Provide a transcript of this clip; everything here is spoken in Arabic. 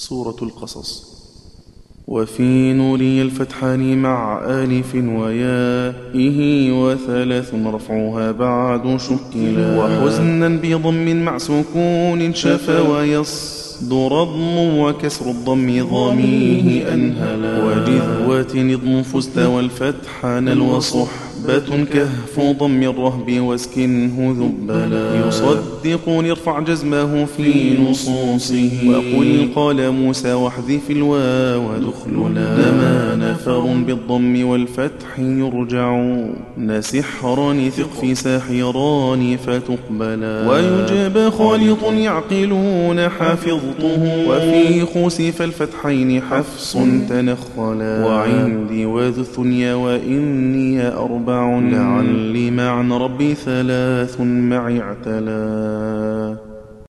سورة القصص. وفي نوري الفتحان مع آلف ويائه وثلاث رفعها بعد شكلا. وحزنا بضم مع سكون شفا ويصدر ضم وكسر الضم ضميه أنهلا وجذوة نضم فزت والفتح نل وصح ثبت كهف ضم الرهب واسكنه ذبلا يصدق يرفع جزمه في نصوصه وقل قال موسى واحذف الواو ودخلنا لما نفر بالضم والفتح يرجع نسحران ثق في ساحران فتقبلا ويجاب خالط يعقلون حفظته وفي خسف الفتحين حفص تنخلا. وعندي وذو الثنيا وإني أربع. أربع لعلي مع ربي ثلاث معي اعتلى